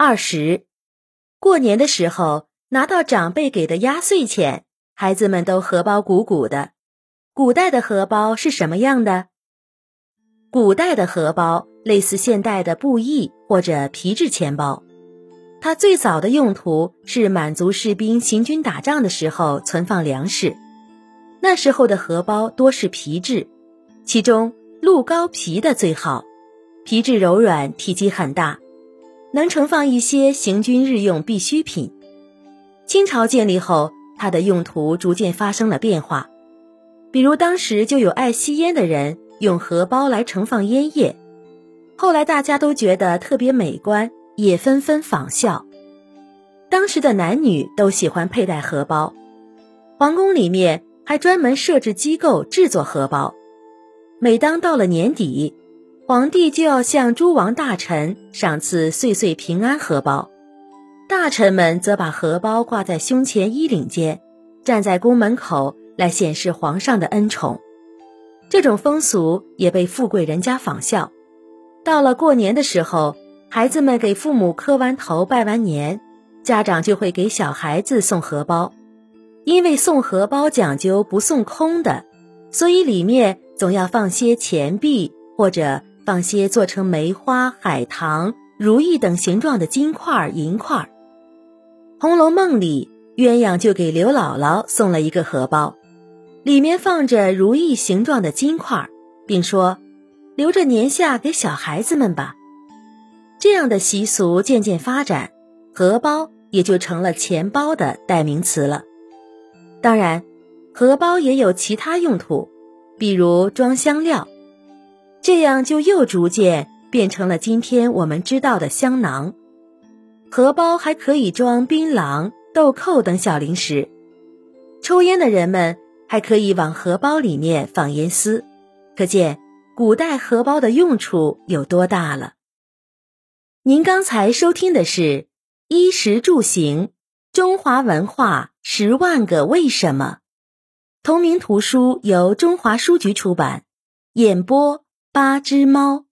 二十，过年的时候拿到长辈给的压岁钱，孩子们都荷包鼓鼓的。古代的荷包是什么样的？古代的荷包类似现代的布艺或者皮质钱包，它最早的用途是满族士兵行军打仗的时候存放粮食。那时候的荷包多是皮质，其中鹿羔皮的最好，皮质柔软，体积很大，能盛放一些行军日用必需品。清朝建立后，它的用途逐渐发生了变化，比如当时就有爱吸烟的人用荷包来盛放烟叶，后来大家都觉得特别美观，也纷纷仿效。当时的男女都喜欢佩戴荷包，皇宫里面。还专门设置机构制作荷包，每当到了年底，皇帝就要向诸王大臣赏赐岁岁平安荷包，大臣们则把荷包挂在胸前衣领间，站在宫门口来显示皇上的恩宠。这种风俗也被富贵人家仿效。到了过年的时候，孩子们给父母磕完头拜完年，家长就会给小孩子送荷包。因为送荷包讲究不送空的，所以里面总要放些钱币，或者放些做成梅花、海棠、如意等形状的金块、银块。《红楼梦》里，鸳鸯就给刘姥姥送了一个荷包，里面放着如意形状的金块，并说：“留着年下给小孩子们吧。”这样的习俗渐渐发展，荷包也就成了钱包的代名词了。当然，荷包也有其他用途，比如装香料，这样就又逐渐变成了今天我们知道的香囊。荷包还可以装槟榔、豆蔻等小零食。抽烟的人们还可以往荷包里面放烟丝，可见古代荷包的用处有多大了。您刚才收听的是衣食住行。中华文化十万个为什么，同名图书由中华书局出版，演播八只猫。